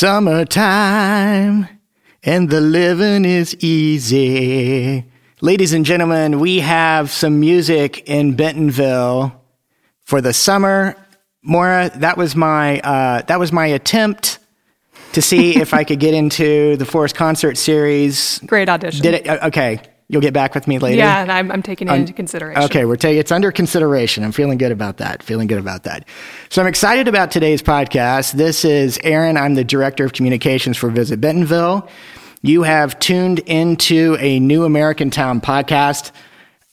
Summertime and the living is easy. Ladies and gentlemen, we have some music in Bentonville for the summer. Maura, that was my uh, that was my attempt to see if I could get into the Forest concert series. Great audition. Did it? Okay, you'll get back with me later. Yeah, and I'm, I'm taking it into consideration. Okay, we're taking it's under consideration. I'm feeling good about that. Feeling good about that. So I'm excited about today's podcast. This is Aaron. I'm the director of communications for Visit Bentonville. You have tuned into a New American Town podcast.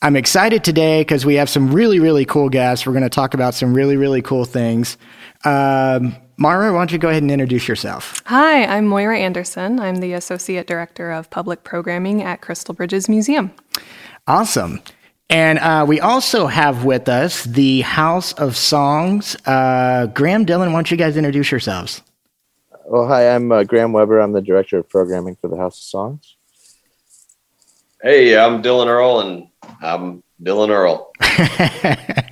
I'm excited today because we have some really, really cool guests. We're going to talk about some really, really cool things. Um, Mara, why don't you go ahead and introduce yourself? Hi, I'm Moira Anderson. I'm the Associate Director of Public Programming at Crystal Bridges Museum. Awesome. And uh, we also have with us the House of Songs. Uh, Graham Dillon, why don't you guys introduce yourselves? Well, hi, I'm uh, Graham Weber. I'm the director of programming for the House of Songs. Hey, I'm Dylan Earl, and I'm Dylan Earl.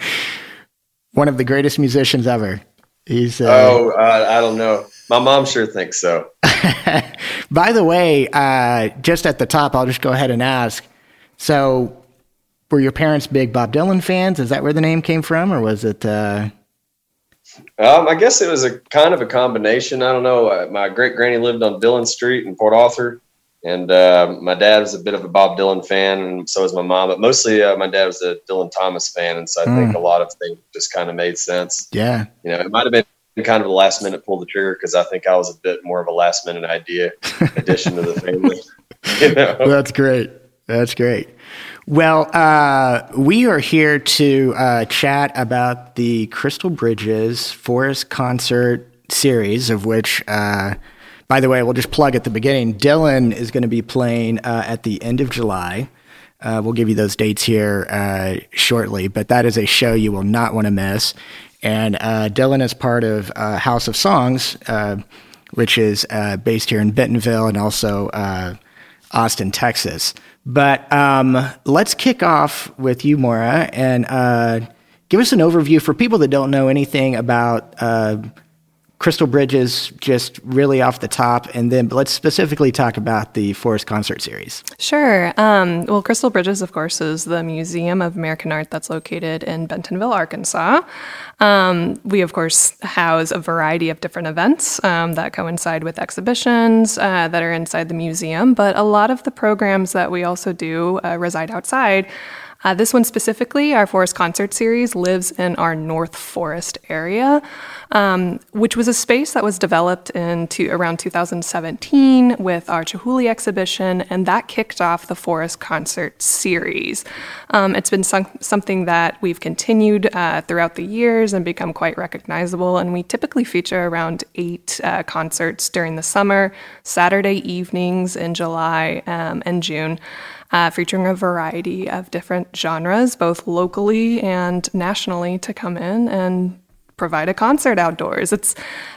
One of the greatest musicians ever. He's. Uh, Oh, uh, I don't know. My mom sure thinks so. By the way, uh, just at the top, I'll just go ahead and ask. So, were your parents big Bob Dylan fans? Is that where the name came from, or was it? Uh... Um, I guess it was a kind of a combination. I don't know. Uh, my great granny lived on Dylan Street in Port Arthur, and uh, my dad was a bit of a Bob Dylan fan, and so was my mom. But mostly, uh, my dad was a Dylan Thomas fan, and so I think a lot of things just kind of made sense. Yeah, You know, it might have been kind of a last minute pull the trigger because I think I was a bit more of a last minute idea addition to the family. you know? that's great. That's great. Well, uh, we are here to uh, chat about the Crystal Bridges Forest Concert Series, of which, uh, by the way, we'll just plug at the beginning. Dylan is going to be playing uh, at the end of July. Uh, we'll give you those dates here uh, shortly, but that is a show you will not want to miss. And uh, Dylan is part of uh, House of Songs, uh, which is based here in Bentonville and also Austin, Texas. But um, let's kick off with you, Maura, and give us an overview for people that don't know anything about Crystal Bridges, just really off the top, and then let's specifically talk about the Forest Concert Series. Sure. Um, well, Crystal Bridges, of course, is the Museum of American Art that's located in Bentonville, Arkansas. Um, we, of course, house a variety of different events um, that coincide with exhibitions uh, that are inside the museum, but a lot of the programs that we also do uh, reside outside. Uh, this one specifically, our Forest Concert Series, lives in our North Forest area, um, which was a space that was developed in around 2017 with our Chihuly exhibition, and that kicked off the Forest Concert Series. Um, it's been some, something that we've continued uh, throughout the years and become quite recognizable, and we typically feature around eight uh, concerts during the summer, Saturday evenings in July um, and June uh, featuring a variety of different genres, both locally and nationally, to come in and provide a concert outdoors. It's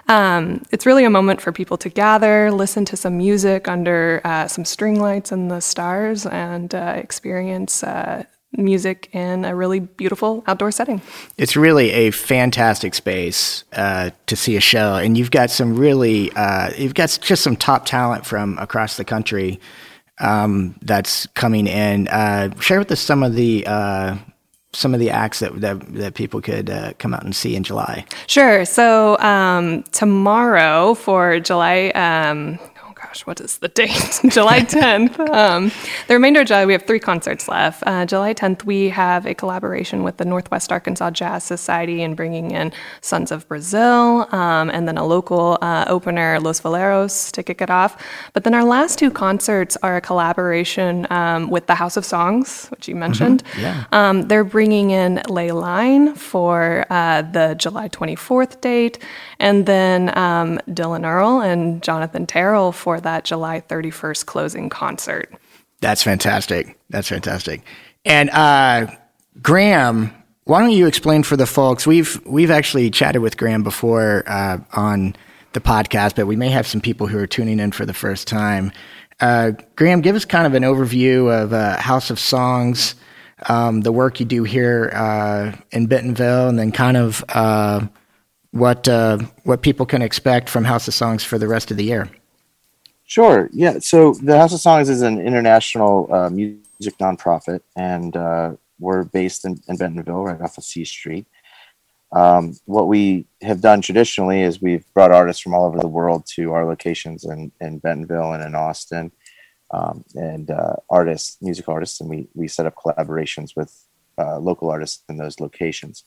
um, it's really a moment for people to gather, listen to some music under uh, some string lights and the stars, and uh, experience. Uh, music in a really beautiful outdoor setting. It's really a fantastic space uh, to see a show, and you've got some really, uh, you've got just some top talent from across the country um, that's coming in. Uh, share with us some of the uh, some of the acts that that, that people could uh, come out and see in July. Sure. So um, tomorrow for July. Um, gosh, what is the date? July 10th. Um, the remainder of July, we have three concerts left. Uh, July 10th, we have a collaboration with the Northwest Arkansas Jazz Society and bringing in Sons of Brazil, um, and then a local uh, opener, Los Valeros, to kick it off. But then our last two concerts are a collaboration um, with the House of Songs, which you mentioned. Yeah. Um, they're bringing in Ley Line for uh, the July 24th date, and then um, Dylan Earl and Jonathan Terrell for that July 31st closing concert. That's fantastic. That's fantastic. And uh, Graham, why don't you explain for the folks? We've we've actually chatted with Graham before uh, on the podcast, but we may have some people who are tuning in for the first time. Uh, Graham, give us kind of an overview of uh, House of Songs, um, the work you do here uh, in Bentonville, and then kind of uh, what what people can expect from House of Songs for the rest of the year. Sure. Yeah. So the House of Songs is an international uh, music nonprofit, and uh, we're based in, in, Bentonville, right off of C Street. Um, what we have done traditionally is we've brought artists from all over the world to our locations in, in Bentonville and in Austin, um, and uh, artists, music artists, and we we set up collaborations with uh, local artists in those locations.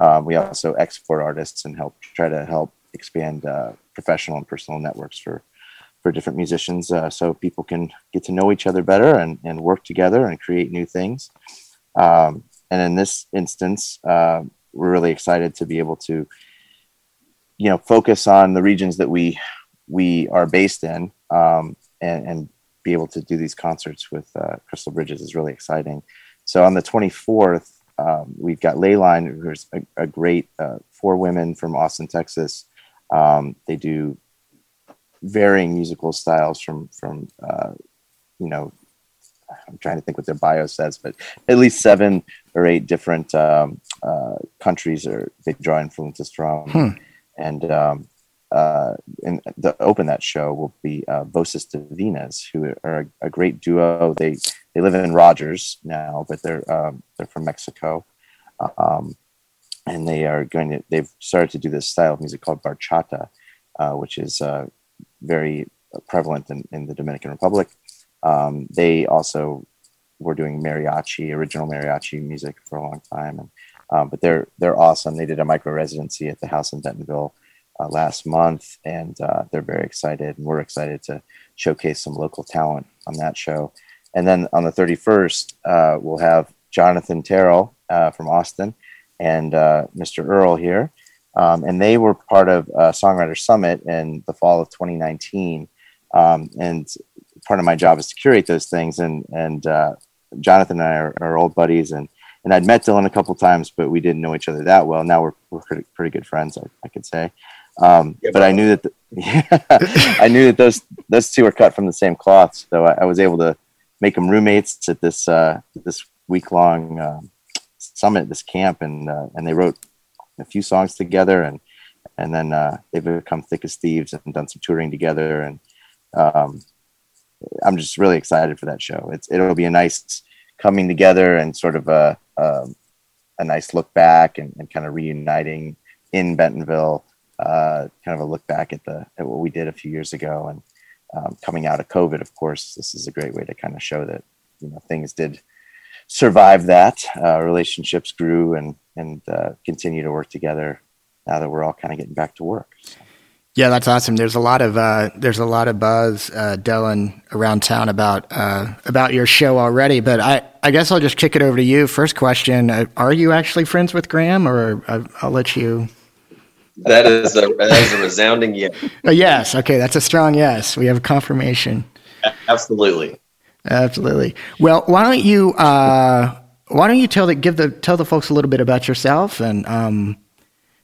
Um, we also export artists and help try to help expand uh, professional and personal networks for for different musicians uh, so people can get to know each other better and, and work together and create new things. Um, and in this instance, uh, we're really excited to be able to, you know, focus on the regions that we we are based in um, and, and, be able to do these concerts with uh, Crystal Bridges is really exciting. So on the 24th, um, we've got Leyline, who's a, a great uh, four women from Austin, Texas. Um, they do varying musical styles from from uh, you know I'm trying to think what their bio says, but at least seven or eight different um, uh, countries are they draw influences from, hmm. and um, uh, and the open that show will be uh, Voces Divinas, who are a, a, great duo. They they live in Rogers now, but they're um, they're from Mexico, um, and they are going to they've started to do this style of music called bachata, uh, which is uh, very prevalent in, in the Dominican Republic. Um, they also were doing mariachi, original mariachi music for a long time, and um, but they're they're awesome. They did a micro residency at the house in Bentonville uh, last month, and uh, they're very excited, and we're excited to showcase some local talent on that show. And then on the 31st, uh, we'll have Jonathan Terrell uh, from Austin and uh, Mr. Earl here, um, and they were part of a Songwriter Summit in the fall of 2019. Um, and part of my job is to curate those things. And and uh, Jonathan and I are, are, old buddies, and and I'd met Dylan a couple times, but we didn't know each other that well. Now we're we're pretty, pretty good friends, I, I could say. Um, yeah, but I knew that the, yeah, I knew that those those two were cut from the same cloth, so I, I was able to make them roommates at this uh, this week long uh, summit, this camp, and uh, and they wrote a few songs together, and and then uh, they've become thick as thieves and done some touring together, and um, I'm just really excited for that show. It's it'll be a nice coming together and sort of a a, a nice look back and, and, kind of reuniting in Bentonville. Uh, kind of a look back at the at what we did a few years ago and um, coming out of COVID. Of course, this is a great way to kind of show that you know things did survive that. Uh, relationships grew and and uh, continue to work together now that we're all kind of getting back to work. So. Yeah, that's awesome. There's a lot of uh, there's a lot of buzz, uh, Dylan, around town about uh, about your show already. But I, I guess I'll just kick it over to you. First question: uh, Are you actually friends with Graham, or I'll, uh, I'll let you? That is a that is a resounding yes. a yes. Okay, that's a strong yes. We have a confirmation. Absolutely. Absolutely. Well, why don't you uh, why don't you tell the give the tell the folks a little bit about yourself and um,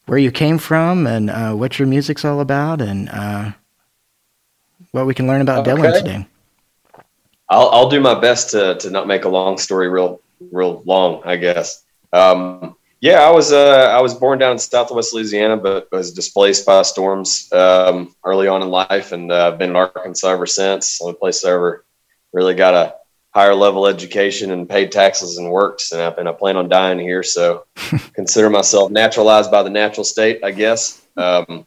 where you came from and uh, what your music's all about and uh, what we can learn about okay. Dylan today. I'll, I'll do my best to, to not make a long story real real long, I guess. Um, yeah, I was uh, I was born down in Southwest Louisiana, but was displaced by storms um, early on in life, and uh, I've been in Arkansas ever since. Only place I ever really got a higher level education and paid taxes and worked, and I, and I plan on dying here. So consider myself naturalized by the natural state, I guess. Um,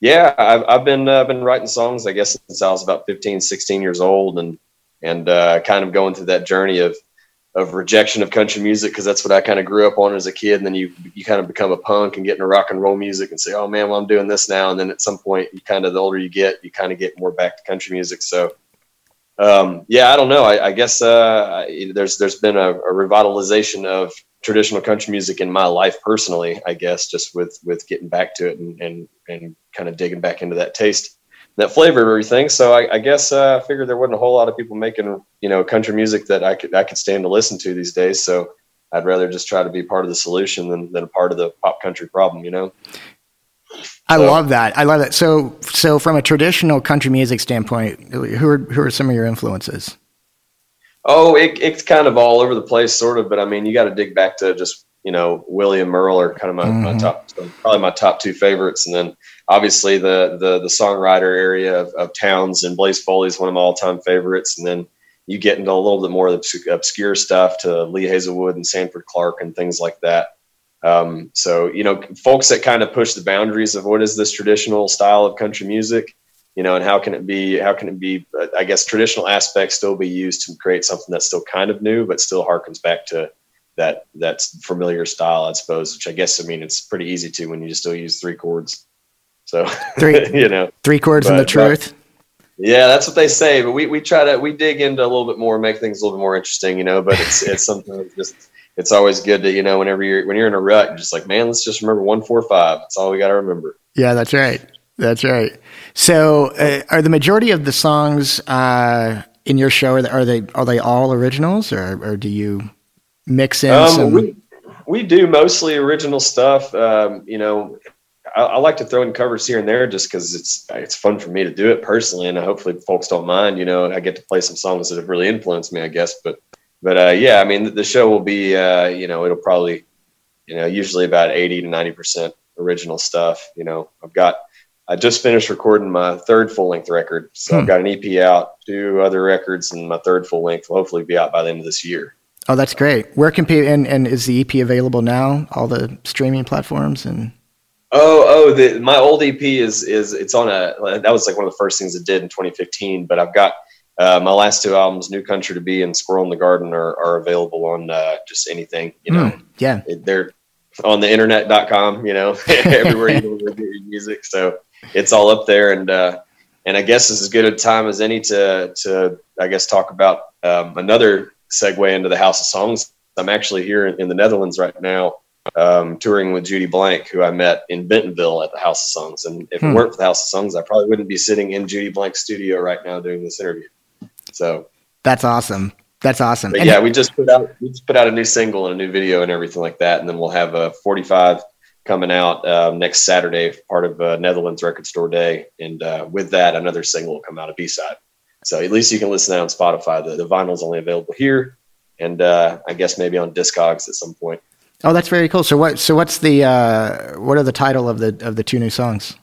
yeah, I've, I've been uh, been writing songs, I guess, since I was about 15, 16 years old, and and uh, kind of going through that journey of of rejection of country music because that's what I kind of grew up on as a kid. And then you you kind of become a punk and get into rock and roll music and say, oh man, well I'm doing this now. And then at some point, you kind of the older you get, you kind of get more back to country music. So um, yeah, I don't know. I, I guess uh, there's there's been a, a, revitalization of traditional country music in my life personally. I guess just with with getting back to it and and, and kind of digging back into that taste, that flavor of everything. So I, I guess uh, I figured there wasn't a whole lot of people making you know country music that I could I could stand to listen to these days. So I'd rather just try to be part of the solution than than a part of the pop country problem. You know. I so, love that. I love that. So, so from a traditional country music standpoint, who are who are some of your influences? Oh, it, it's kind of all over the place, sort of. But I mean, you got to dig back to just you know, Willie and Merle are kind of my, Mhm. my top, probably my top two favorites. And then obviously the, the, the songwriter area of, of Townes and Blaze Foley is one of my all time favorites. And then you get into a little bit more of the obscure stuff to Lee Hazlewood and Sanford Clark and things like that. Um, so, you know, folks that kind of push the boundaries of what is this traditional style of country music, you know, and how can it be, how can it be, uh, I guess, traditional aspects still be used to create something that's still kind of new, but still harkens back to that, that familiar style, I suppose, which I guess, I mean, it's pretty easy to when you just still use three chords. So, Three you know, three chords and the truth. yeah, that's what they say. But we, we try to we dig into a little bit more, make things a little bit more interesting, you know. But it's it's something just it's always good to you know whenever you're when you're in a rut, you're just like man, let's just remember one four five. That's all we got to remember. Yeah, that's right. That's right. So, uh, are the majority of the songs uh, in your show are they are they, are they all originals, or or do you mix in Um, some? we we do mostly original stuff. Um, you know, I, I like to throw in covers here and there just because it's it's fun for me to do it personally, and hopefully folks don't mind. You know, I get to play some songs that have really influenced me, I guess. But but uh, yeah, I mean, the, show will be uh, you know it'll probably you know usually about eighty to ninety percent original stuff. You know, I've got. I just finished recording my third full length record, so Hmm. I've got an EP out, two other records, and my third full length will hopefully be out by the end of this year. oh, that's great. Where can people and, and is the EP available now? All the streaming platforms and Oh, oh, the, my old EP is is it's on a that was like one of the first things it did in 2015. But I've got uh, my last two albums, New Country to Be and Squirrel in the Garden, are, are available on uh, just anything. You know, Hmm, yeah, they're on the internet.com. You know, everywhere you can get your music. So it's all up there, and uh, and I guess this is as good a time as any to to I guess talk about um, another segue into the House of Songs. I'm actually here in, in the Netherlands right now um, touring with Judy Blank, who I met in Bentonville at the House of Songs. And if Hmm. it weren't for the House of Songs, I probably wouldn't be sitting in Judy Blank's studio right now doing this interview. So, that's awesome. That's awesome. And- yeah, we just put out we just put out a new single and a new video and everything like that, and then we'll have a 45 coming out um, next Saturday, part of uh, Netherlands Record Store Day, and uh, with that, another single will come out, a B side. So at least you can listen to that on Spotify. The, the is only available here, and uh, I guess maybe on Discogs at some point. oh, that's very cool. So what? So what's the uh, what are the title of the of the two new songs?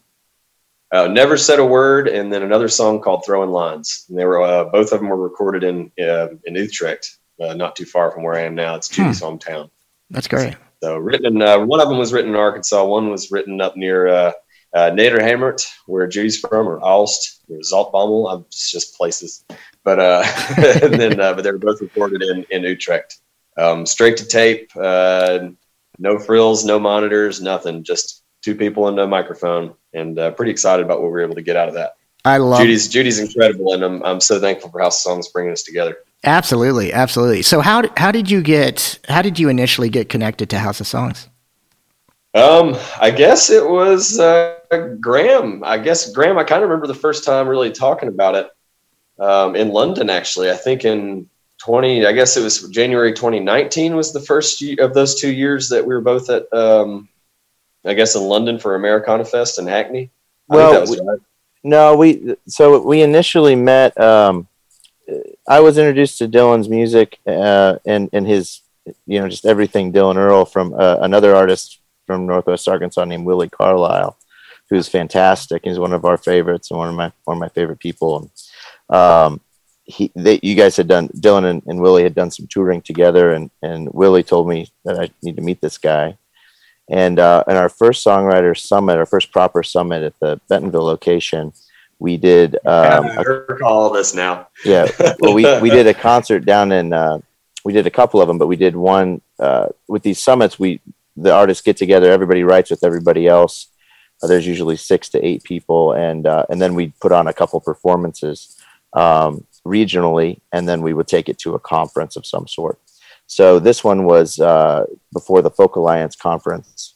Uh, Never Said a Word, and then another song called Throwing Lines. And they were uh, both of them were recorded in uh, in Utrecht, uh, not too far from where I am now. It's Judy's hometown. That's great. So written, in, uh, one of them was written in Arkansas. One was written up near uh, uh, Nederhemert, where Judy's from, or Aalst, or Zaltbommel. I'm it's just places. But uh, then, uh, but they were both recorded in in Utrecht. Um, straight to tape, uh, no frills, no monitors, nothing. Just two people and a microphone, and uh, pretty excited about what we were able to get out of that. I love Judy's Judy's incredible, and I'm I'm so thankful for House of Songs bringing us together. absolutely, absolutely. So how how did you get how did you initially get connected to House of Songs? Um, I guess it was uh, Graham. I guess Graham. I kind of remember the first time really talking about it um, in London. Actually, I think in twenty. I guess it was January 2019 was the first year of those two years that we were both at. Um, I guess in London for Americana Fest in Hackney. I Well, think that was right. No, we so we initially met. Um, I was introduced to Dylan's music uh, and and his, you know, just everything Dylan Earl from uh, another artist from Northwest Arkansas named Willi Carlisle, who's fantastic. He's one of our favorites and one of my one of my favorite people. And um, he, they, you guys had done Dylan and, and Willi had done some touring together, and and Willi told me that I need to meet this guy. And uh, in our first songwriter summit, our first proper summit at the Bentonville location, we did um, I a recall all this now. yeah well we, we did a concert down in uh, we did a couple of them but we did one uh, with these summits we the artists get together everybody writes with everybody else uh, there's usually six to eight people and uh, and then we put on a couple performances um, regionally and then we would take it to a conference of some sort so this one was uh, before the folk alliance conference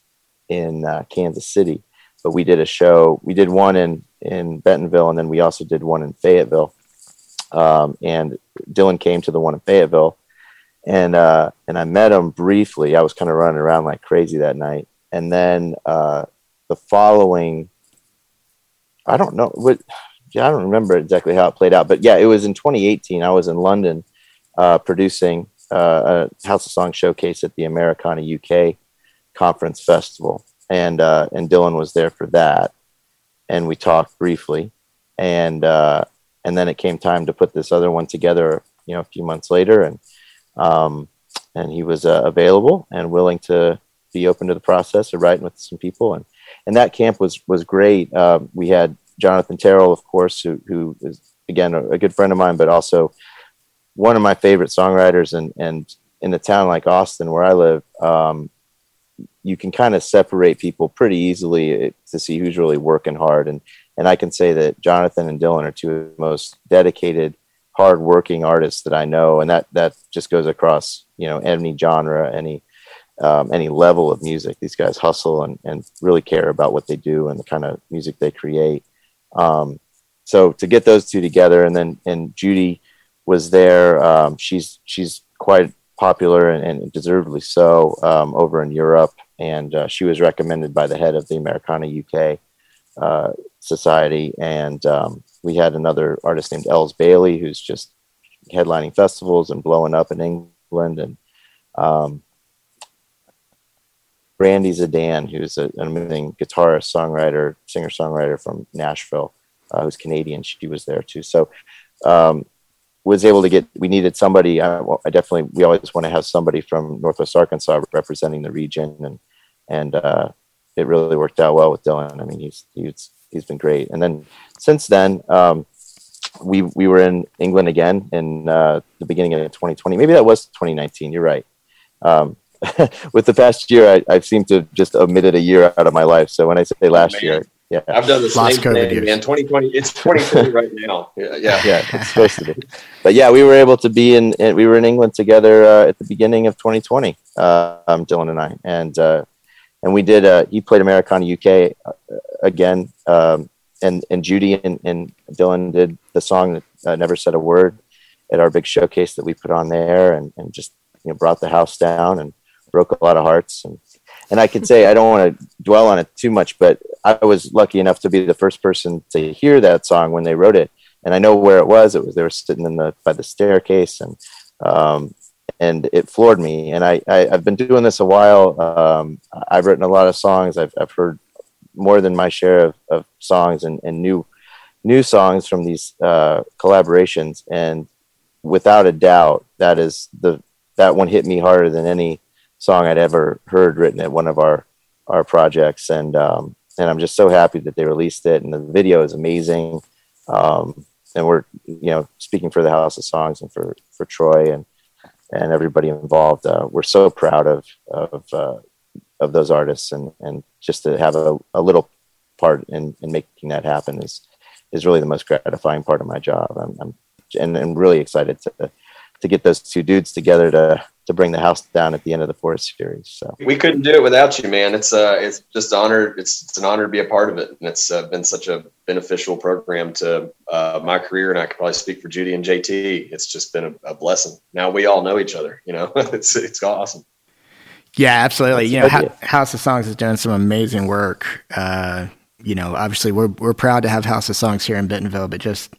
in uh, kansas city but we did a show we did one in in bentonville and then we also did one in fayetteville um, and Dylan came to the one in Fayetteville, and uh, and I met him briefly. I was kind of running around like crazy that night, and then uh, the following, I don't know what, yeah, I don't remember exactly how it played out, but yeah, it was in 2018. I was in London uh, producing uh, a House of Song showcase at the Americana UK Conference Festival, and uh, and Dylan was there for that, and we talked briefly, and uh, and then it came time to put this other one together, you know, a few months later, and um, and he was uh, available and willing to be open to the process of writing with some people, and and that camp was was great. Uh, we had Jonathan Terrell, of course, who who is again a, a, good friend of mine, but also one of my favorite songwriters. And and in a town like Austin, where I live, um, you can kind of separate people pretty easily uh, to see who's really working hard. And and I can say that Jonathan and Dylan are two of the most dedicated, hardworking artists that I know, and that that just goes across you know any genre, any um, any level of music. These guys hustle and, and really care about what they do and the kind of music they create. Um, so to get those two together, and then and Judy was there. Um, she's she's quite popular and, and deservedly so um, over in Europe, and uh, she was recommended by the head of the Americana UK uh, Society. And um, we had another artist named Elles Bailey, who's just headlining festivals and blowing up in England, and um, Brandy Zdan, who's a, an amazing guitarist, songwriter, singer songwriter from Nashville, uh, who's Canadian. She was there too. So um, was able to get. We needed somebody. Uh, well, I definitely. We always want to have somebody from Northwest Arkansas representing the region, and and uh, it really worked out well with Dylan. I mean, he's he's he's been great. And then since then, um, we we were in England again in uh, the beginning of 2020. Maybe that was 2019. You're right. Um, with the past year, I, have seemed to have just omitted a year out of my life. So when I say last oh, year, yeah, I've done the same COVID thing, man. 2020, it's 2020 right now. Yeah, yeah, yeah, it's supposed to be. But yeah, we were able to be in. in we were in England together uh, at the beginning of 2020. Uh, um, Dylan and I, and uh, and we did. Uh, he played Americana UK uh, again, um, and and Judy and, and Dylan did the song that uh, never said a word at our big showcase that we put on there, and and just you know brought the house down and broke a lot of hearts. And, and I can say, I don't want to dwell on it too much, but I was lucky enough to be the first person to hear that song when they wrote it. And I know where it was. It was, they were sitting in the, by the staircase and, um, and it floored me. And I, I have been doing this a while. Um, I've written a lot of songs. I've, I've heard more than my share of, of songs and, and new, new songs from these uh, collaborations. And without a doubt, that is the, that one hit me harder than any song I'd ever heard written at one of our our projects, and um, and I'm just so happy that they released it, and the video is amazing. Um, and we're you know speaking for the House of Songs and for for Troy and and everybody involved. Uh, we're so proud of of uh, of those artists, and and just to have a, a little part in in making that happen is is really the most gratifying part of my job. I'm, I'm and, really excited to to get those two dudes together to to bring the house down at the end of the Forest series. So we couldn't do it without you, man. It's uh, it's just an honor. It's it's an honor to be a part of it, and it's uh, been such a beneficial program to uh, my career. And I could probably speak for Judy and JT. It's just been a, a blessing. Now we all know each other. You know, it's it's awesome. Yeah, absolutely. That's you know, House of Songs has done some amazing work. Uh, you know, obviously we're we're proud to have House of Songs here in Bentonville, but just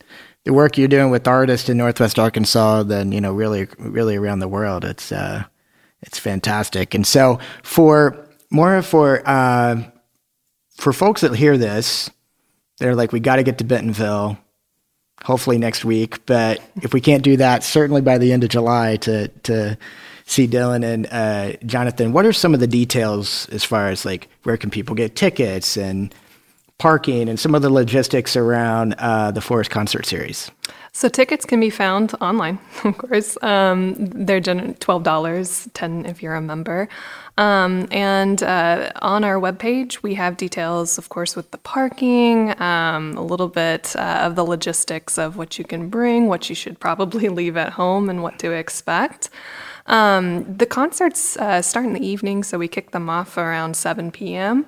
the work you're doing with artists in Northwest Arkansas, then you know, really, really around the world, it's uh, it's fantastic. And so, for more for uh, for folks that hear this, they're like, we got to get to Bentonville, hopefully next week. But if we can't do that, certainly by the end of July to to see Dylan and uh, Jonathan. What are some of the details as far as like where can people get tickets and parking and some of the logistics around uh, the Forest Concert Series? So tickets can be found online, of course. Um, they're twelve dollars, ten if you're a member. Um, and uh, on our webpage, we have details, of course, with the parking, um, a little bit uh, of the logistics of what you can bring, what you should probably leave at home, and what to expect. Um, the concerts uh, start in the evening, so we kick them off around 7 p.m.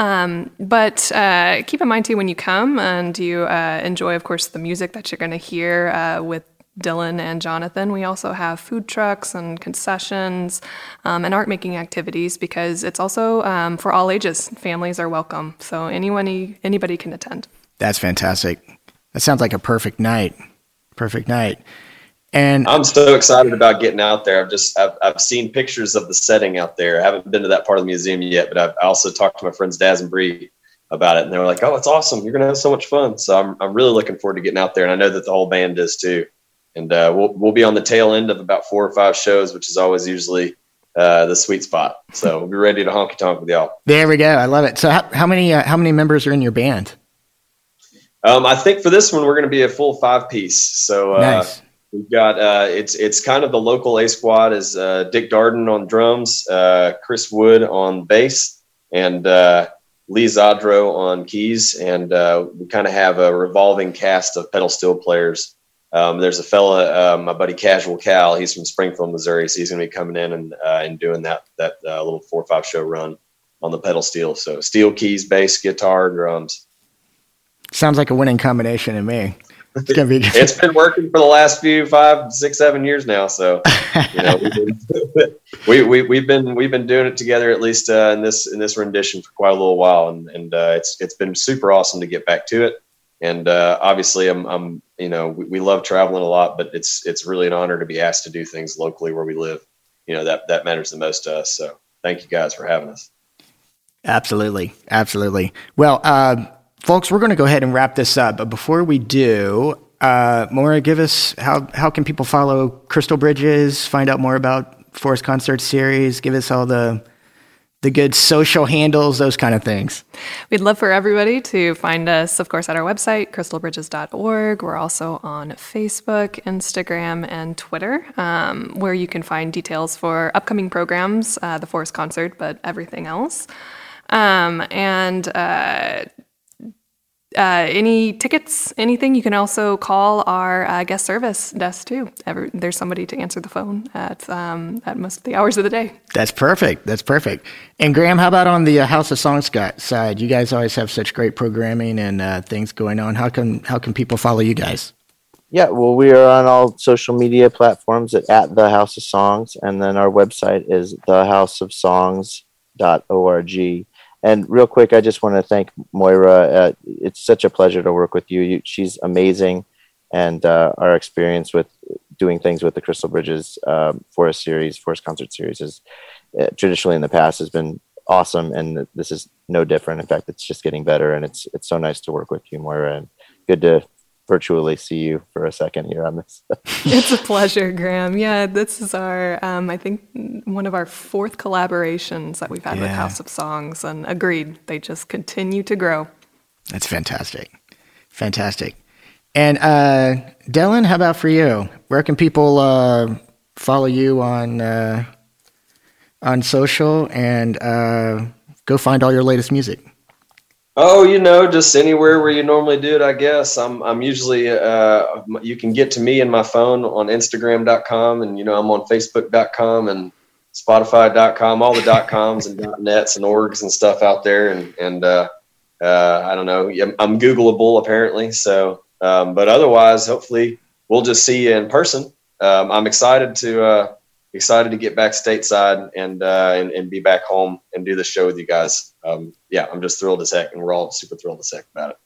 Um, but uh, keep in mind too when you come and you uh, enjoy, of course, the music that you're going to hear uh, with Dylan and Jonathan. We also have food trucks and concessions um, and art making activities because it's also um, for all ages. Families are welcome, so anyone anybody can attend. That's fantastic. That sounds like a perfect night. Perfect night. And I'm so excited about getting out there. I've just I've, I've seen pictures of the setting out there. I haven't been to that part of the museum yet, but I've also talked to my friends Daz and Bree about it, and they were like, "Oh, it's awesome! You're gonna have so much fun." So I'm I'm really looking forward to getting out there, and I know that the whole band is too. And uh, we'll we'll be on the tail end of about four or five shows, which is always usually uh, the sweet spot. So we'll be ready to honky tonk with y'all. There we go. I love it. So how, how many uh, how many members are in your band? Um, I think for this one we're going to be a full five piece. So uh, nice. We've got uh, it's it's kind of the local A squad is uh, Dick Darden on drums, uh, Chris Wood on bass, and uh, Lee Zadro on keys, and uh, we kind of have a revolving cast of pedal steel players. Um, there's a fella, my buddy Casual Cal. He's from Springfield, Missouri, so he's going to be coming in and and doing that that little four or five show run on the pedal steel. So steel keys, bass, guitar, drums. Sounds like a winning combination to me. It's gonna be. it's been working for the last few five, six, seven years now. So, you know, we've been, we, we we've been we've been doing it together at least uh, in this in this rendition for quite a little while, and and uh, it's it's been super awesome to get back to it. And uh, obviously, I'm I'm you know we, we love traveling a lot, but it's it's really an honor to be asked to do things locally where we live. You know that that matters the most to us. So, thank you guys for having us. Absolutely, absolutely. Well. Uh, folks, we're going to go ahead and wrap this up. But before we do, uh, Maura, give us how how can people follow Crystal Bridges, find out more about Forest Concert Series, give us all the the good social handles, those kind of things. We'd love for everybody to find us, of course, at our website, crystalbridges.org. We're also on Facebook, Instagram, and Twitter, um, where you can find details for upcoming programs, uh, the Forest Concert, but everything else. Um, and uh, uh, any tickets, anything, you can also call our uh, guest service desk too. Every, there's somebody to answer the phone at um, at most of the hours of the day. That's perfect. That's perfect. And Graham, how about on the uh, House of Songs side? You guys always have such great programming and uh, things going on. How can how can people follow you guys? Yeah, well, we are on all social media platforms at, at the House of Songs, and then our website is thehouseofsongs.org. And real quick, I just want to thank Moira. Uh, it's such a pleasure to work with you. you she's amazing, and uh, our experience with doing things with the Crystal Bridges um, Forest series, Forest concert series, is uh, traditionally in the past has been awesome, and this is no different. In fact, it's just getting better, and it's it's so nice to work with you, Moira, and good to virtually see you for a second here on this. it's a pleasure, Graham. Yeah, this is our, um, I think, one of our fourth collaborations that we've had yeah. with House of Songs, and agreed, they just continue to grow. That's fantastic. Fantastic. And uh, Dylan, how about for you? Where can people uh, follow you on uh, on social and uh, go find all your latest music? Oh, you know, just anywhere where you normally do it, I guess. I'm I'm usually uh you can get to me in my phone on Instagram.com and you know, I'm on Facebook.com and Spotify.com, all the dot coms and dot nets and orgs and stuff out there and and uh uh I don't know, I'm Googleable apparently. So um but otherwise hopefully we'll just see you in person. Um I'm excited to uh excited to get back stateside and uh, and, and be back home and do the show with you guys. Um, yeah, I'm just thrilled as heck, and we're all super thrilled as heck about it.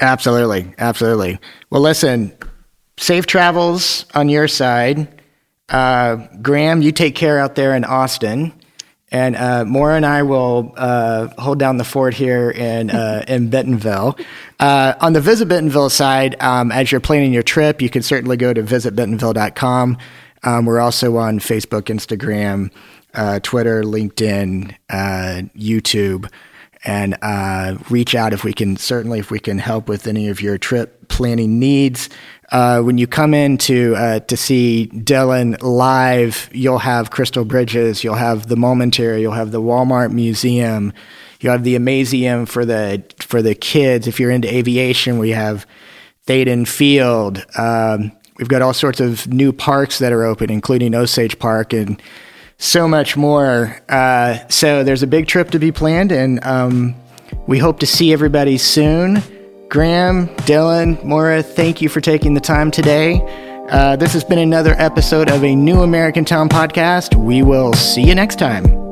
Absolutely, absolutely. Well, listen, safe travels on your side. Uh, Graham, you take care out there in Austin. And uh, Maura and I will uh, hold down the fort here in uh, in Bentonville. Uh, on the Visit Bentonville side, um, as you're planning your trip, you can certainly go to visitbentonville.com. Um, we're also on Facebook, Instagram, uh, Twitter, LinkedIn, uh, YouTube, and uh, reach out if we can. Certainly, if we can help with any of your trip planning needs. Uh, when you come in to uh, to see Dylan live, you'll have Crystal Bridges, you'll have the Momentary, you'll have the Walmart Museum, you have the Amazium for the for the kids. If you're into aviation, we have Thaden Field. Um, We've got all sorts of new parks that are open, including Osage Park and so much more. Uh, so there's a big trip to be planned, and um, we hope to see everybody soon. Graham, Dylan, Maura, thank you for taking the time today. Uh, this has been another episode of a New American Town podcast. We will see you next time.